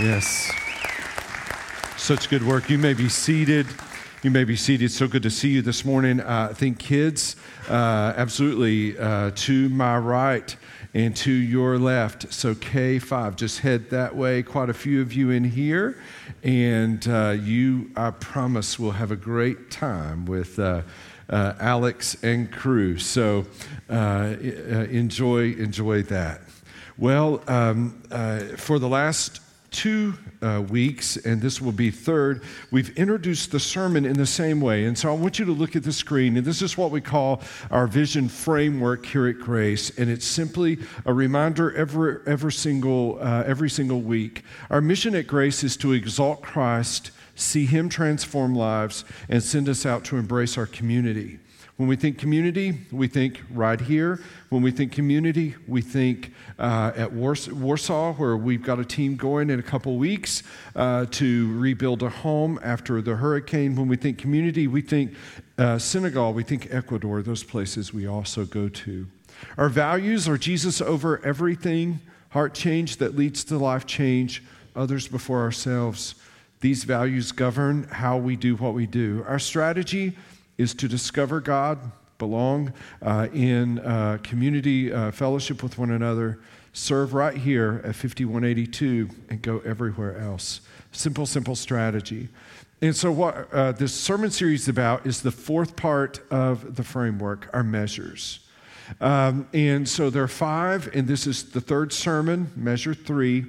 Yes. Such good work. You may be seated. You may be seated. So good to see you this morning. Uh, I think kids, uh, absolutely uh, to my right and to your left. So K5, just head that way. Quite a few of you in here. And uh, you, I promise, will have a great time with. Uh, uh, Alex and crew. So enjoy enjoy that. Well, um, for the last two uh, weeks, and this will be third, we've introduced the sermon in the same way. And so I want you to look at the screen, and this is what we call our vision framework here at Grace. And it's simply a reminder every, every, single, uh, every single week. Our mission at Grace is to exalt Christ, see Him transform lives, and send us out to embrace our community. When we think community, we think right here. When we think community, we think uh, at Warsaw, where we've got a team going in a couple weeks uh, to rebuild a home after the hurricane. When we think community, we think uh, Senegal, we think Ecuador, those places we also go to. Our values are Jesus over everything, heart change that leads to life change, others before ourselves. These values govern how we do what we do. Our strategy is to discover God, belong uh, in uh, community uh, fellowship with one another, serve right here at 5182, and go everywhere else. Simple, simple strategy. And so, what uh, this sermon series is about is the fourth part of the framework, our measures. Um, and so there are five, and this is the third sermon, measure three.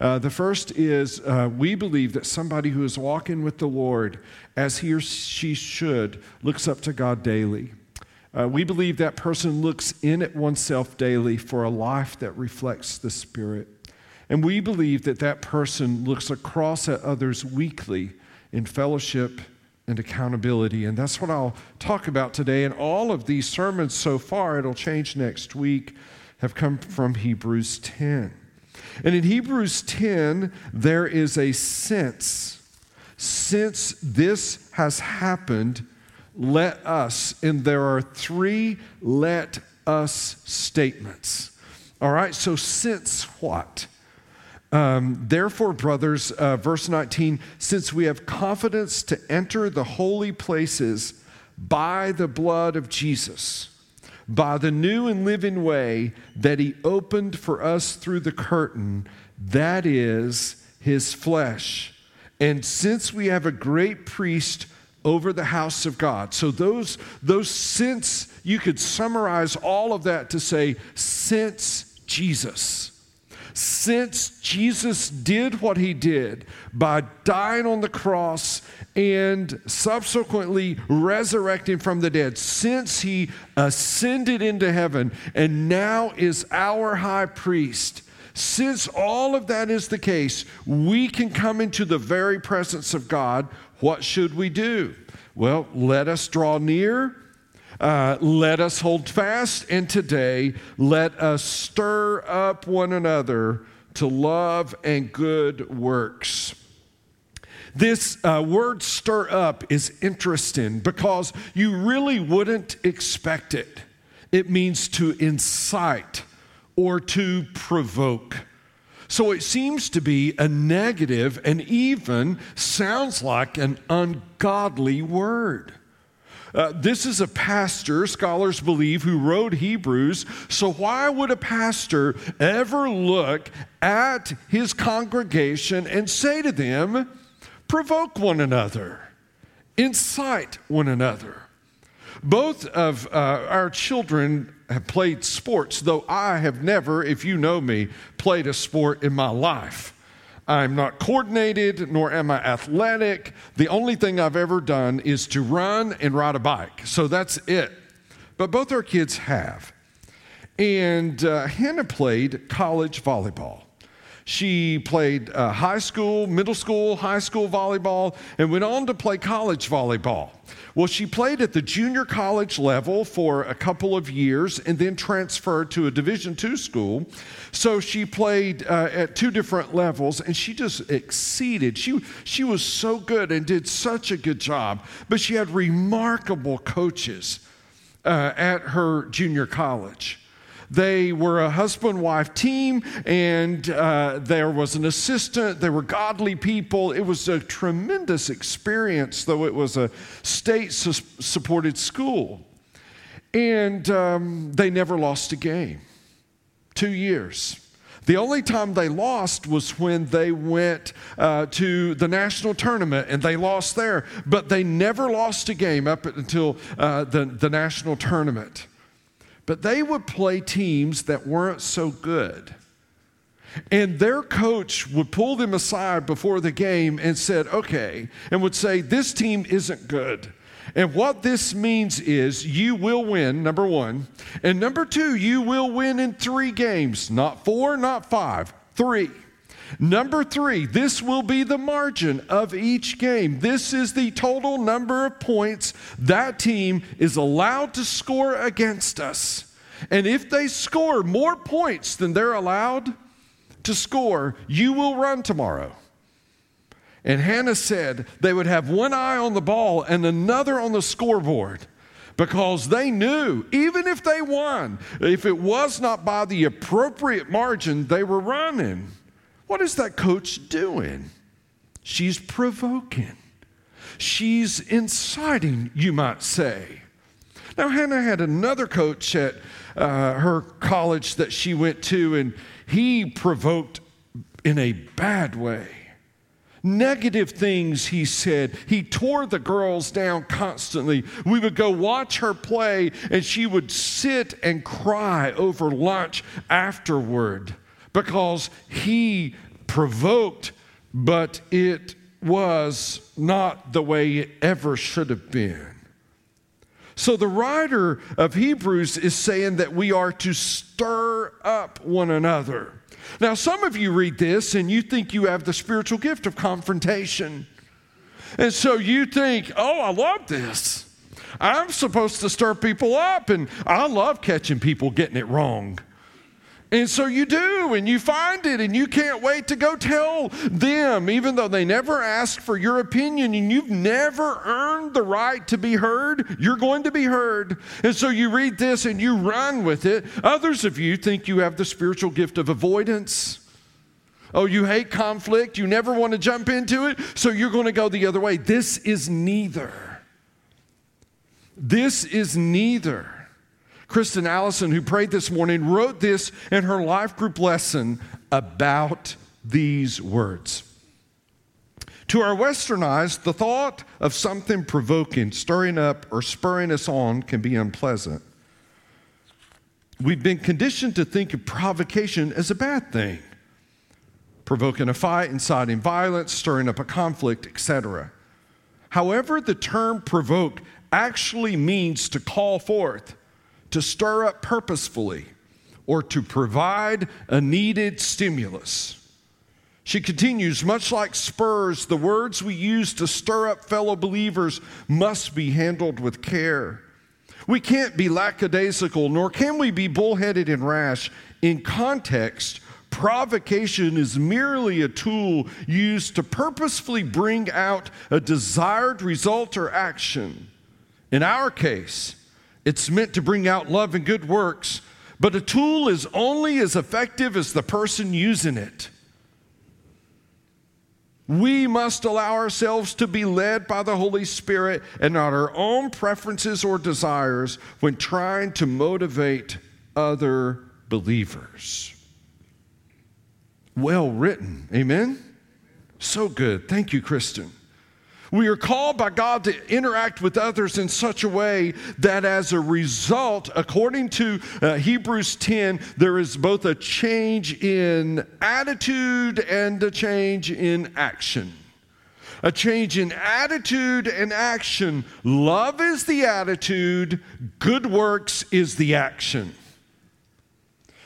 Uh, the first is uh, we believe that somebody who is walking with the Lord as he or she should looks up to God daily. Uh, we believe that person looks in at oneself daily for a life that reflects the Spirit. And we believe that that person looks across at others weekly in fellowship and accountability. And that's what I'll talk about today. And all of these sermons so far, it'll change next week, have come from Hebrews 10. And in Hebrews 10, there is a sense. Since this has happened, let us, and there are three let us statements. All right, so since what? Um, Therefore, brothers, uh, verse 19, since we have confidence to enter the holy places by the blood of Jesus, by the new and living way that he opened for us through the curtain, that is his flesh. And since we have a great priest over the house of God. So those those since you could summarize all of that to say since Jesus since Jesus did what he did by dying on the cross and subsequently resurrecting from the dead, since he ascended into heaven and now is our high priest, since all of that is the case, we can come into the very presence of God. What should we do? Well, let us draw near uh, let us hold fast, and today let us stir up one another to love and good works. This uh, word stir up is interesting because you really wouldn't expect it. It means to incite or to provoke. So it seems to be a negative and even sounds like an ungodly word. Uh, this is a pastor, scholars believe, who wrote Hebrews. So, why would a pastor ever look at his congregation and say to them, provoke one another, incite one another? Both of uh, our children have played sports, though I have never, if you know me, played a sport in my life. I'm not coordinated, nor am I athletic. The only thing I've ever done is to run and ride a bike. So that's it. But both our kids have. And uh, Hannah played college volleyball. She played uh, high school, middle school, high school volleyball, and went on to play college volleyball. Well, she played at the junior college level for a couple of years and then transferred to a Division II school. So she played uh, at two different levels and she just exceeded. She, she was so good and did such a good job, but she had remarkable coaches uh, at her junior college. They were a husband wife team, and uh, there was an assistant. They were godly people. It was a tremendous experience, though it was a state supported school. And um, they never lost a game. Two years. The only time they lost was when they went uh, to the national tournament and they lost there, but they never lost a game up until uh, the, the national tournament. But they would play teams that weren't so good. And their coach would pull them aside before the game and said, okay, and would say, this team isn't good. And what this means is you will win, number one. And number two, you will win in three games, not four, not five, three. Number three, this will be the margin of each game. This is the total number of points that team is allowed to score against us. And if they score more points than they're allowed to score, you will run tomorrow. And Hannah said they would have one eye on the ball and another on the scoreboard because they knew even if they won, if it was not by the appropriate margin, they were running. What is that coach doing? She's provoking, she's inciting, you might say. Now, Hannah had another coach at uh, her college that she went to, and he provoked in a bad way negative things he said. He tore the girls down constantly. We would go watch her play, and she would sit and cry over lunch afterward because he provoked, but it was not the way it ever should have been. So the writer of Hebrews is saying that we are to stir up one another. Now, some of you read this and you think you have the spiritual gift of confrontation. And so you think, oh, I love this. I'm supposed to stir people up, and I love catching people getting it wrong. And so you do, and you find it, and you can't wait to go tell them, even though they never asked for your opinion and you've never earned the right to be heard, you're going to be heard. And so you read this and you run with it. Others of you think you have the spiritual gift of avoidance. Oh, you hate conflict, you never want to jump into it, so you're going to go the other way. This is neither. This is neither. Kristen Allison, who prayed this morning, wrote this in her life group lesson about these words. To our western eyes, the thought of something provoking, stirring up, or spurring us on can be unpleasant. We've been conditioned to think of provocation as a bad thing provoking a fight, inciting violence, stirring up a conflict, etc. However, the term provoke actually means to call forth to stir up purposefully, or to provide a needed stimulus. She continues, much like spurs, the words we use to stir up fellow believers must be handled with care. We can't be lackadaisical, nor can we be bullheaded and rash. In context, provocation is merely a tool used to purposefully bring out a desired result or action. In our case, it's meant to bring out love and good works, but a tool is only as effective as the person using it. We must allow ourselves to be led by the Holy Spirit and not our own preferences or desires when trying to motivate other believers. Well written. Amen? So good. Thank you, Kristen. We are called by God to interact with others in such a way that as a result, according to uh, Hebrews 10, there is both a change in attitude and a change in action. A change in attitude and action. Love is the attitude, good works is the action.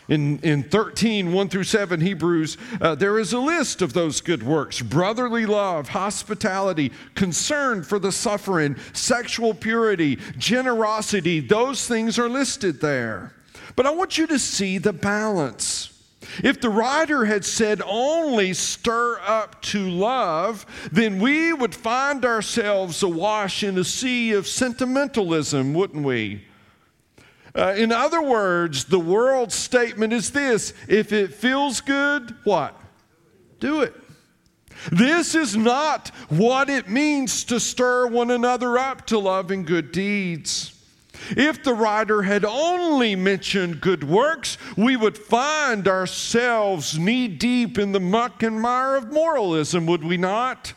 In, in 13, 1 through 7, Hebrews, uh, there is a list of those good works brotherly love, hospitality, concern for the suffering, sexual purity, generosity. Those things are listed there. But I want you to see the balance. If the writer had said only stir up to love, then we would find ourselves awash in a sea of sentimentalism, wouldn't we? Uh, in other words, the world's statement is this if it feels good, what? Do it. This is not what it means to stir one another up to love and good deeds. If the writer had only mentioned good works, we would find ourselves knee deep in the muck and mire of moralism, would we not?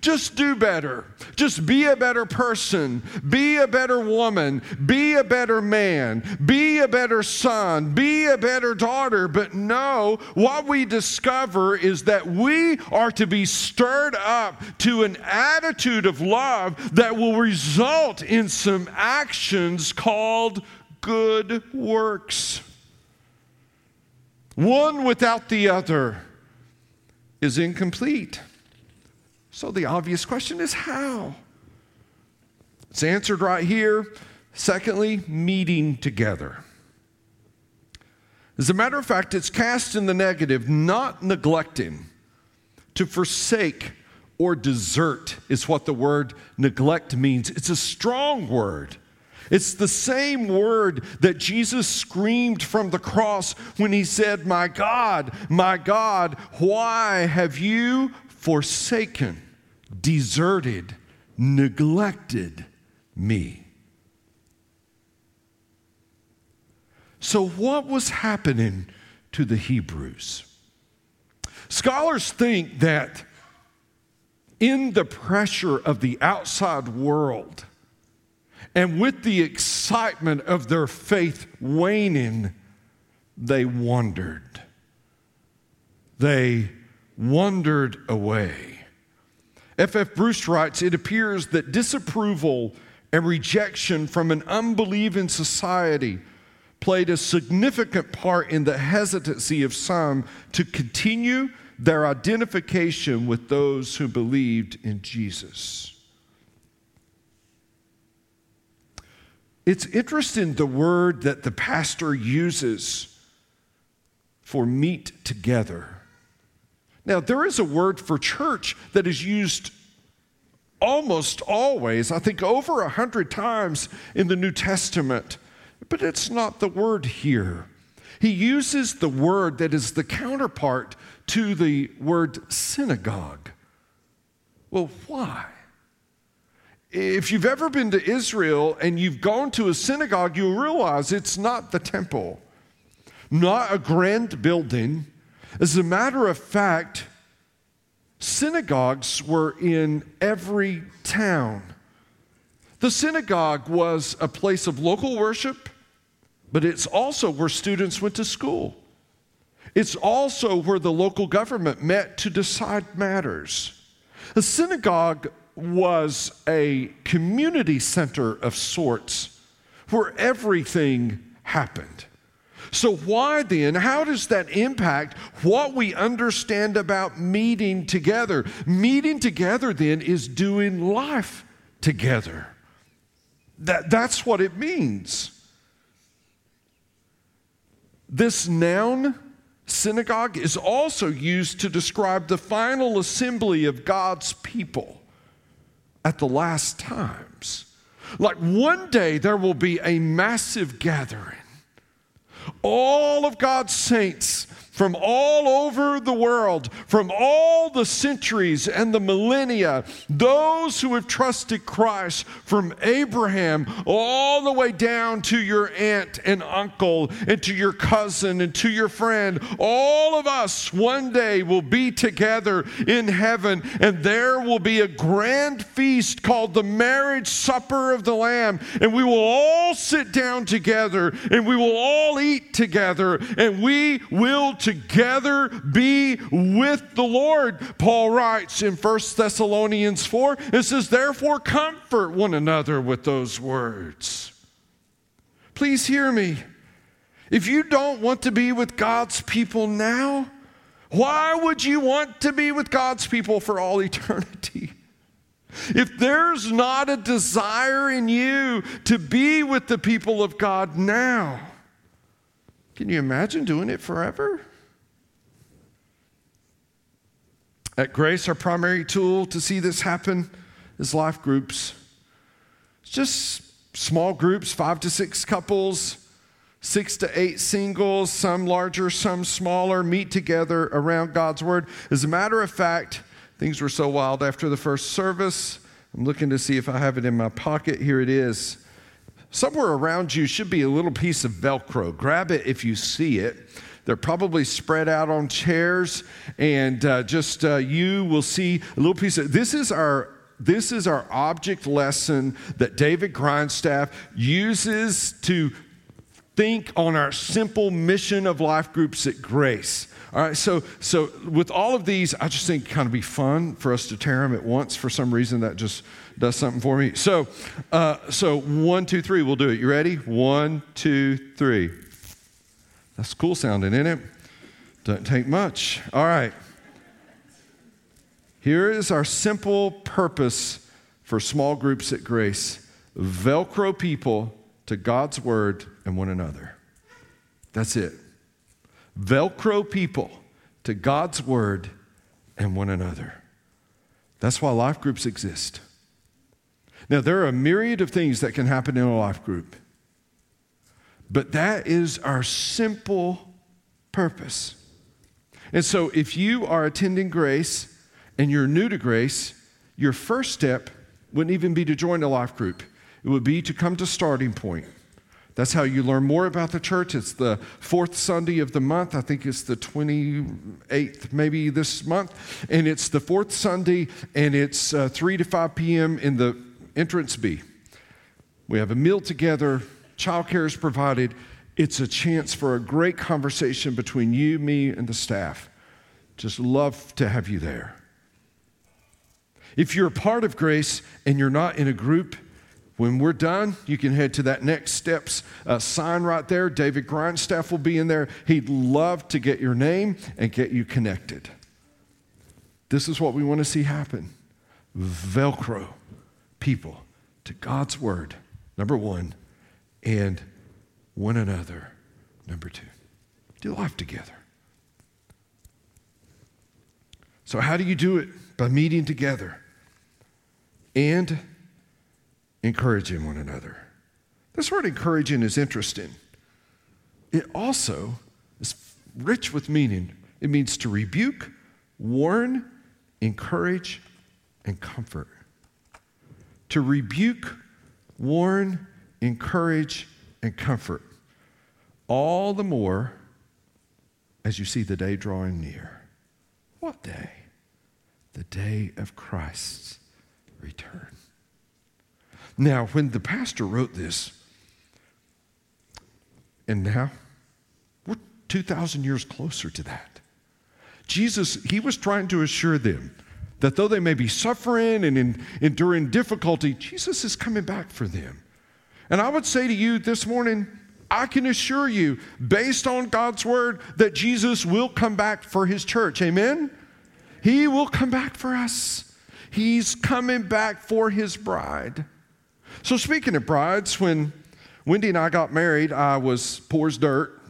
Just do better. Just be a better person. Be a better woman. Be a better man. Be a better son. Be a better daughter. But no, what we discover is that we are to be stirred up to an attitude of love that will result in some actions called good works. One without the other is incomplete. So the obvious question is how? It's answered right here. Secondly, meeting together. As a matter of fact, it's cast in the negative, not neglecting. To forsake or desert is what the word neglect means. It's a strong word. It's the same word that Jesus screamed from the cross when he said, My God, my God, why have you forsaken deserted, neglected me. So, what was happening to the Hebrews? Scholars think that in the pressure of the outside world and with the excitement of their faith waning, they wandered. They wandered away. F.F. F. Bruce writes It appears that disapproval and rejection from an unbelieving society played a significant part in the hesitancy of some to continue their identification with those who believed in Jesus. It's interesting the word that the pastor uses for meet together. Now, there is a word for church that is used almost always, I think over a hundred times in the New Testament, but it's not the word here. He uses the word that is the counterpart to the word synagogue. Well, why? If you've ever been to Israel and you've gone to a synagogue, you'll realize it's not the temple, not a grand building as a matter of fact, synagogues were in every town. The synagogue was a place of local worship, but it's also where students went to school. It's also where the local government met to decide matters. The synagogue was a community center of sorts where everything happened. So, why then, how does that impact what we understand about meeting together? Meeting together then is doing life together. That, that's what it means. This noun, synagogue, is also used to describe the final assembly of God's people at the last times. Like one day there will be a massive gathering all of God's saints from all over the world, from all the centuries and the millennia, those who have trusted Christ from Abraham all the way down to your aunt and uncle and to your cousin and to your friend, all of us one day will be together in heaven and there will be a grand feast called the marriage supper of the Lamb. And we will all sit down together and we will all eat together and we will together be with the Lord. Paul writes in 1 Thessalonians 4, it says, Therefore, comfort one another with those words. Please hear me. If you don't want to be with God's people now, why would you want to be with God's people for all eternity? If there's not a desire in you to be with the people of God now, can you imagine doing it forever? At Grace, our primary tool to see this happen is life groups. It's just small groups, five to six couples, six to eight singles, some larger, some smaller, meet together around God's Word. As a matter of fact, things were so wild after the first service. I'm looking to see if I have it in my pocket. Here it is. Somewhere around you should be a little piece of Velcro. Grab it if you see it. They're probably spread out on chairs, and uh, just uh, you will see a little piece of this is our this is our object lesson that David Grindstaff uses to think on our simple mission of life groups at Grace. All right, so so with all of these, I just think kind of be fun for us to tear them at once. For some reason, that just does something for me. So, uh, so one, two, three, we'll do it. You ready? One, two, three. That's cool sounding, isn't it? Doesn't take much. All right. Here is our simple purpose for small groups at Grace Velcro people to God's word and one another. That's it. Velcro people to God's word and one another. That's why life groups exist. Now, there are a myriad of things that can happen in a life group, but that is our simple purpose. And so, if you are attending grace and you're new to grace, your first step wouldn't even be to join a life group, it would be to come to starting point. That's how you learn more about the church. It's the fourth Sunday of the month. I think it's the 28th, maybe this month. And it's the fourth Sunday, and it's uh, 3 to 5 p.m. in the entrance B. We have a meal together, childcare is provided. It's a chance for a great conversation between you, me, and the staff. Just love to have you there. If you're a part of Grace and you're not in a group, when we're done, you can head to that next steps uh, sign right there. David Grindstaff will be in there. He'd love to get your name and get you connected. This is what we want to see happen Velcro people to God's word, number one, and one another, number two. Do life together. So, how do you do it? By meeting together and encouraging one another. This word encouraging is interesting. It also is rich with meaning. It means to rebuke, warn, encourage, and comfort. To rebuke, warn, encourage, and comfort. All the more as you see the day drawing near. What day? The day of Christ's return. Now, when the pastor wrote this, and now we're 2,000 years closer to that. Jesus, he was trying to assure them that though they may be suffering and in, enduring difficulty, Jesus is coming back for them. And I would say to you this morning, I can assure you, based on God's word, that Jesus will come back for his church. Amen? He will come back for us. He's coming back for his bride. So, speaking of brides, when Wendy and I got married, I was poor as dirt.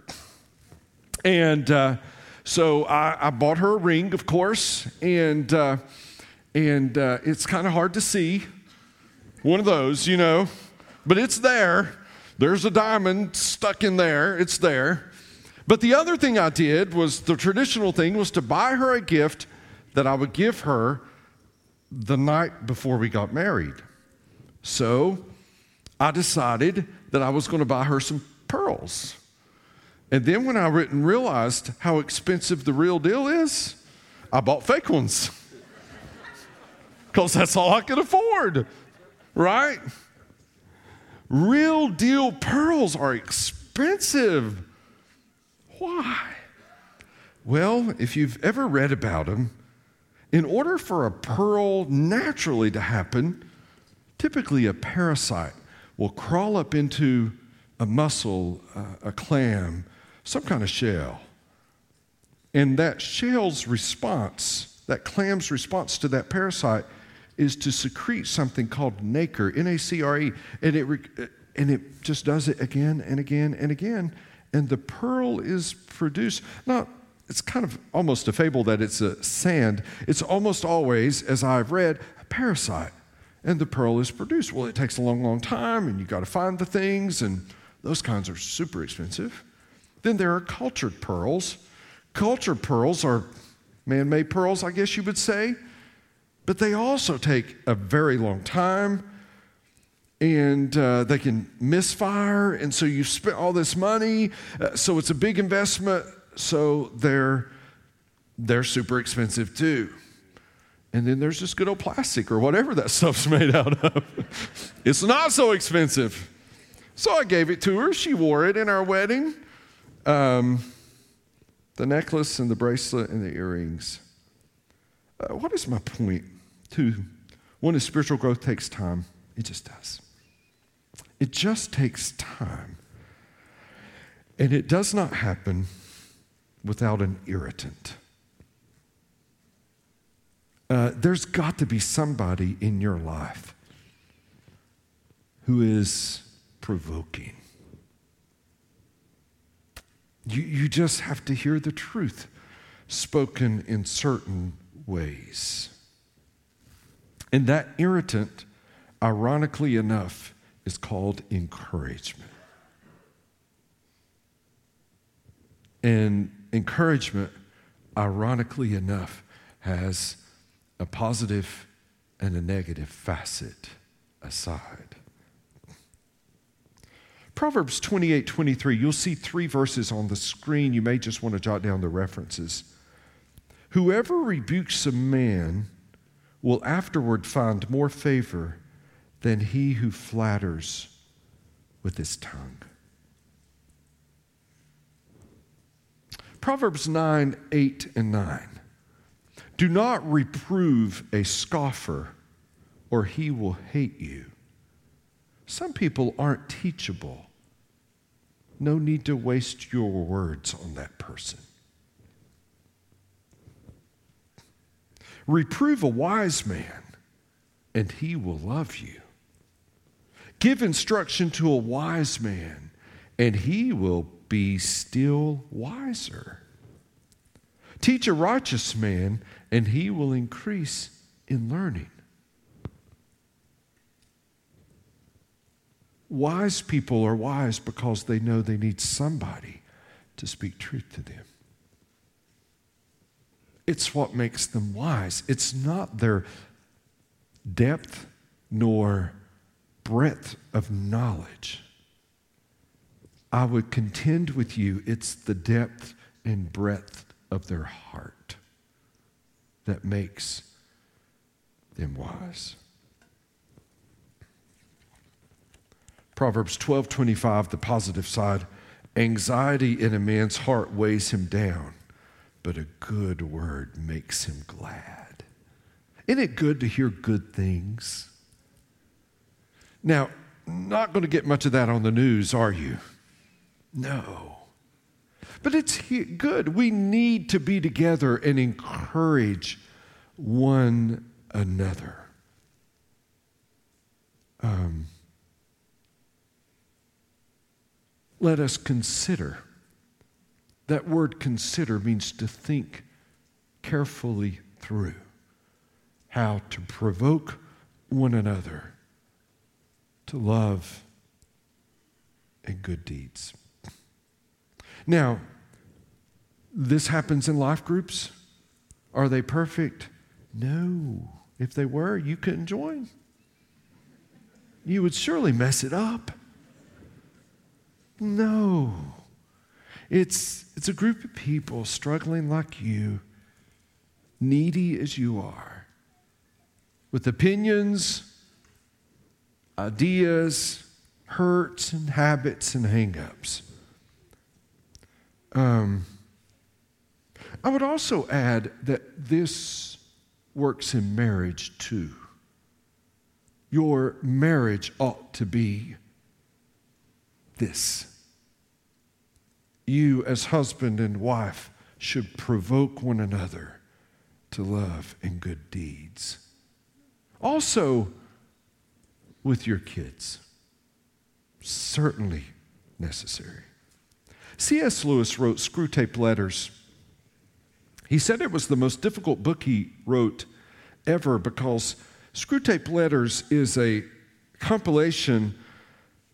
And uh, so I, I, bought her a ring, of course, and, uh, and uh, it's kind of hard to see. One of those, you know, but it's there. There's a diamond stuck in there, it's there. But the other thing I did was the traditional thing was to buy her a gift that I would give her the night before we got married. So I decided that I was going to buy her some pearls. And then when I realized how expensive the real deal is, I bought fake ones. Because that's all I could afford, right? Real deal pearls are expensive. Why? Well, if you've ever read about them, in order for a pearl naturally to happen, Typically, a parasite will crawl up into a mussel, uh, a clam, some kind of shell. And that shell's response, that clam's response to that parasite, is to secrete something called nacre, N A C R E, and it, and it just does it again and again and again. And the pearl is produced. Now, it's kind of almost a fable that it's a sand. It's almost always, as I've read, a parasite and the pearl is produced. Well, it takes a long, long time, and you've got to find the things, and those kinds are super expensive. Then there are cultured pearls. Cultured pearls are man made pearls, I guess you would say, but they also take a very long time and uh, they can misfire. And so you spent all this money. Uh, so it's a big investment. So they're, they're super expensive too. And then there's just good old plastic or whatever that stuff's made out of. it's not so expensive. So I gave it to her. She wore it in our wedding. Um, the necklace and the bracelet and the earrings. Uh, what is my point? Two, one is spiritual growth takes time. It just does. It just takes time. And it does not happen without an irritant. Uh, there's got to be somebody in your life who is provoking. You, you just have to hear the truth spoken in certain ways. And that irritant, ironically enough, is called encouragement. And encouragement, ironically enough, has a positive and a negative facet aside. Proverbs 28 23, you'll see three verses on the screen. You may just want to jot down the references. Whoever rebukes a man will afterward find more favor than he who flatters with his tongue. Proverbs 9, 8, and 9. Do not reprove a scoffer, or he will hate you. Some people aren't teachable. No need to waste your words on that person. Reprove a wise man, and he will love you. Give instruction to a wise man, and he will be still wiser. Teach a righteous man, and he will increase in learning. Wise people are wise because they know they need somebody to speak truth to them. It's what makes them wise. It's not their depth nor breadth of knowledge. I would contend with you, it's the depth and breadth of their heart that makes them wise. Proverbs 12 25, the positive side. Anxiety in a man's heart weighs him down, but a good word makes him glad. Isn't it good to hear good things? Now, not going to get much of that on the news, are you? No. But it's good. We need to be together and encourage one another. Um, let us consider. That word consider means to think carefully through how to provoke one another to love and good deeds. Now, this happens in life groups. Are they perfect? No. If they were, you couldn't join. You would surely mess it up. No. It's, it's a group of people struggling like you, needy as you are, with opinions, ideas, hurts, and habits and hangups. Um, I would also add that this works in marriage too. Your marriage ought to be this. You, as husband and wife, should provoke one another to love and good deeds. Also, with your kids. Certainly necessary. C.S. Lewis wrote Screwtape Letters. He said it was the most difficult book he wrote ever because Screwtape Letters is a compilation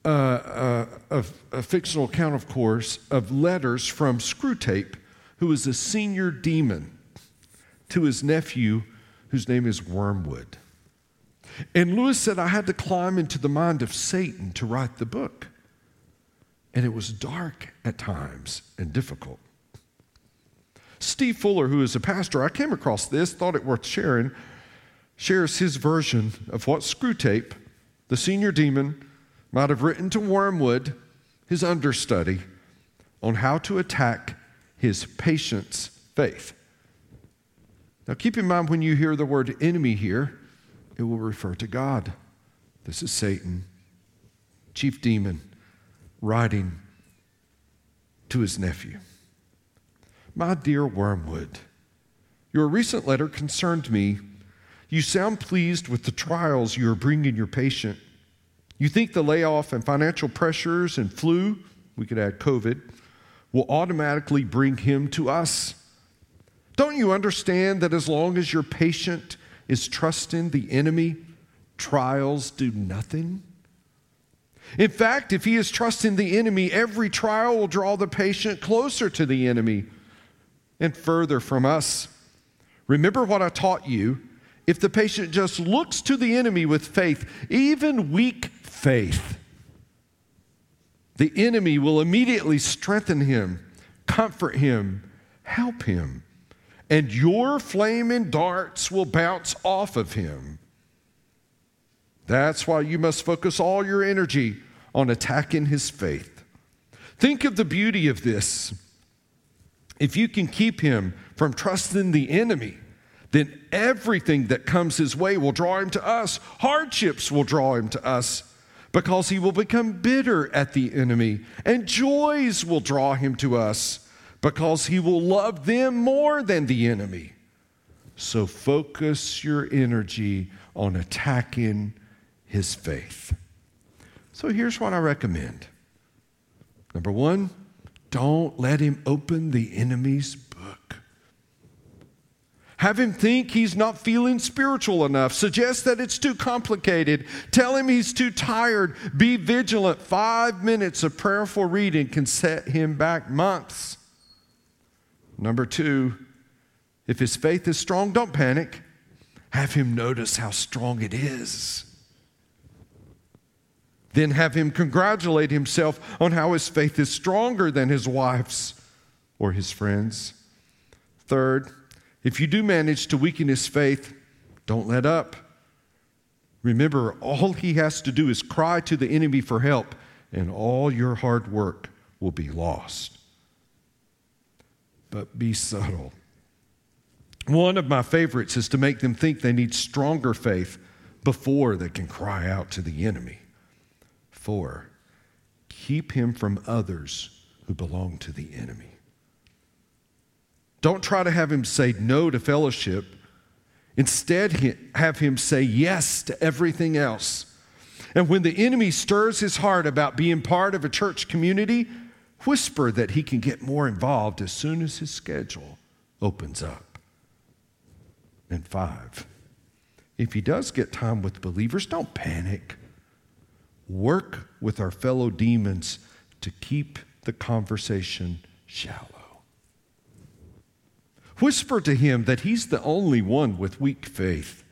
uh, uh, of a fictional account, of course, of letters from Screwtape, who is a senior demon, to his nephew, whose name is Wormwood. And Lewis said, I had to climb into the mind of Satan to write the book. And it was dark at times and difficult. Steve Fuller, who is a pastor, I came across this, thought it worth sharing, shares his version of what Screwtape, the senior demon, might have written to Wormwood, his understudy, on how to attack his patient's faith. Now, keep in mind when you hear the word enemy here, it will refer to God. This is Satan, chief demon, writing to his nephew. My dear Wormwood, your recent letter concerned me. You sound pleased with the trials you are bringing your patient. You think the layoff and financial pressures and flu, we could add COVID, will automatically bring him to us. Don't you understand that as long as your patient is trusting the enemy, trials do nothing? In fact, if he is trusting the enemy, every trial will draw the patient closer to the enemy and further from us. Remember what I taught you. If the patient just looks to the enemy with faith, even weak faith, the enemy will immediately strengthen him, comfort him, help him, and your flaming darts will bounce off of him. That's why you must focus all your energy on attacking his faith. Think of the beauty of this. If you can keep him from trusting the enemy, then everything that comes his way will draw him to us. Hardships will draw him to us because he will become bitter at the enemy, and joys will draw him to us because he will love them more than the enemy. So focus your energy on attacking his faith. So here's what I recommend. Number one, don't let him open the enemy's book. Have him think he's not feeling spiritual enough. Suggest that it's too complicated. Tell him he's too tired. Be vigilant. Five minutes of prayerful reading can set him back months. Number two, if his faith is strong, don't panic. Have him notice how strong it is. Then have him congratulate himself on how his faith is stronger than his wife's or his friends. Third, if you do manage to weaken his faith, don't let up. Remember, all he has to do is cry to the enemy for help, and all your hard work will be lost. But be subtle. One of my favorites is to make them think they need stronger faith before they can cry out to the enemy. Four, keep him from others who belong to the enemy. Don't try to have him say no to fellowship. Instead, have him say yes to everything else. And when the enemy stirs his heart about being part of a church community, whisper that he can get more involved as soon as his schedule opens up. And five, if he does get time with believers, don't panic work with our fellow demons to keep the conversation shallow. Whisper to him that he's the only one with weak faith,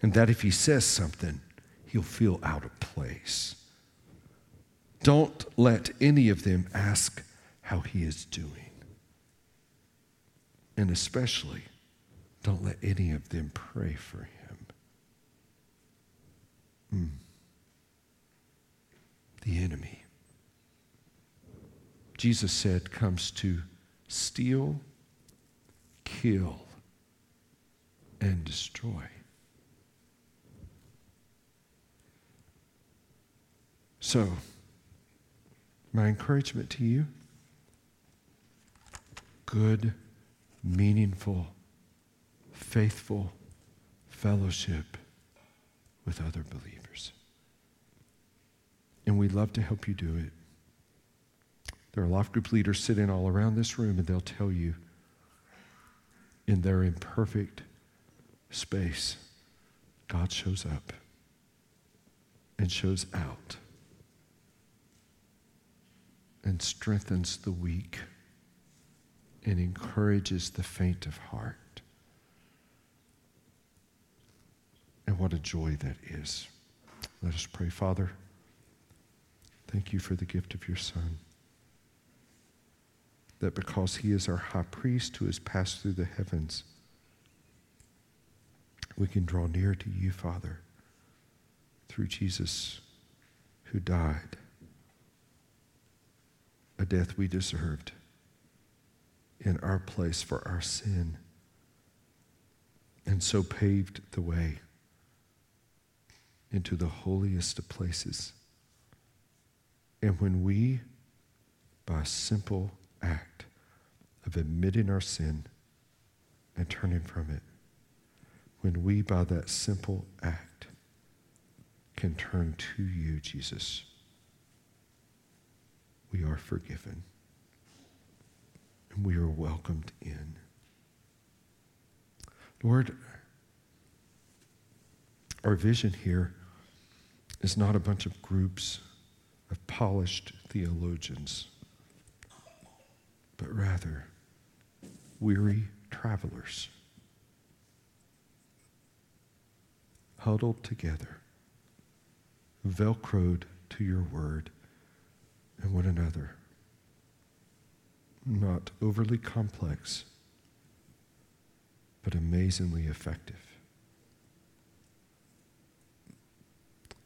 and that if he says something, he'll feel out of place. Don't let any of them ask how he is doing. And especially, don't let any of them pray for him. Mm the enemy. Jesus said, comes to steal, kill, and destroy. So, my encouragement to you good, meaningful, faithful fellowship with other believers and we'd love to help you do it. There are life group leaders sitting all around this room, and they'll tell you in their imperfect space God shows up and shows out and strengthens the weak and encourages the faint of heart. And what a joy that is. Let us pray, Father. Thank you for the gift of your Son. That because he is our high priest who has passed through the heavens, we can draw near to you, Father, through Jesus who died a death we deserved in our place for our sin, and so paved the way into the holiest of places. And when we, by simple act of admitting our sin and turning from it, when we, by that simple act, can turn to you, Jesus, we are forgiven and we are welcomed in. Lord, our vision here is not a bunch of groups of polished theologians, but rather weary travelers huddled together, velcroed to your word and one another not overly complex, but amazingly effective.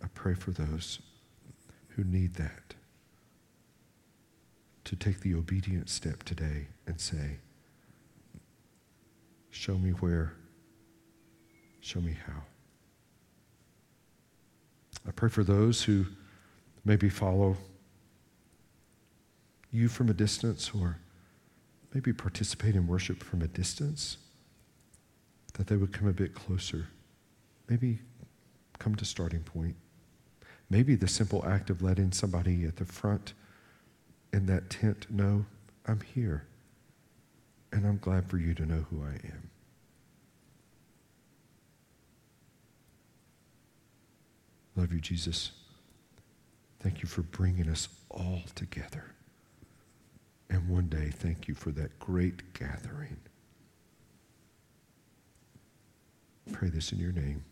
I pray for those who need that to take the obedient step today and say, Show me where, show me how. I pray for those who maybe follow you from a distance or maybe participate in worship from a distance, that they would come a bit closer. Maybe come to starting point. Maybe the simple act of letting somebody at the front in that tent know, I'm here, and I'm glad for you to know who I am. Love you, Jesus. Thank you for bringing us all together. And one day, thank you for that great gathering. Pray this in your name.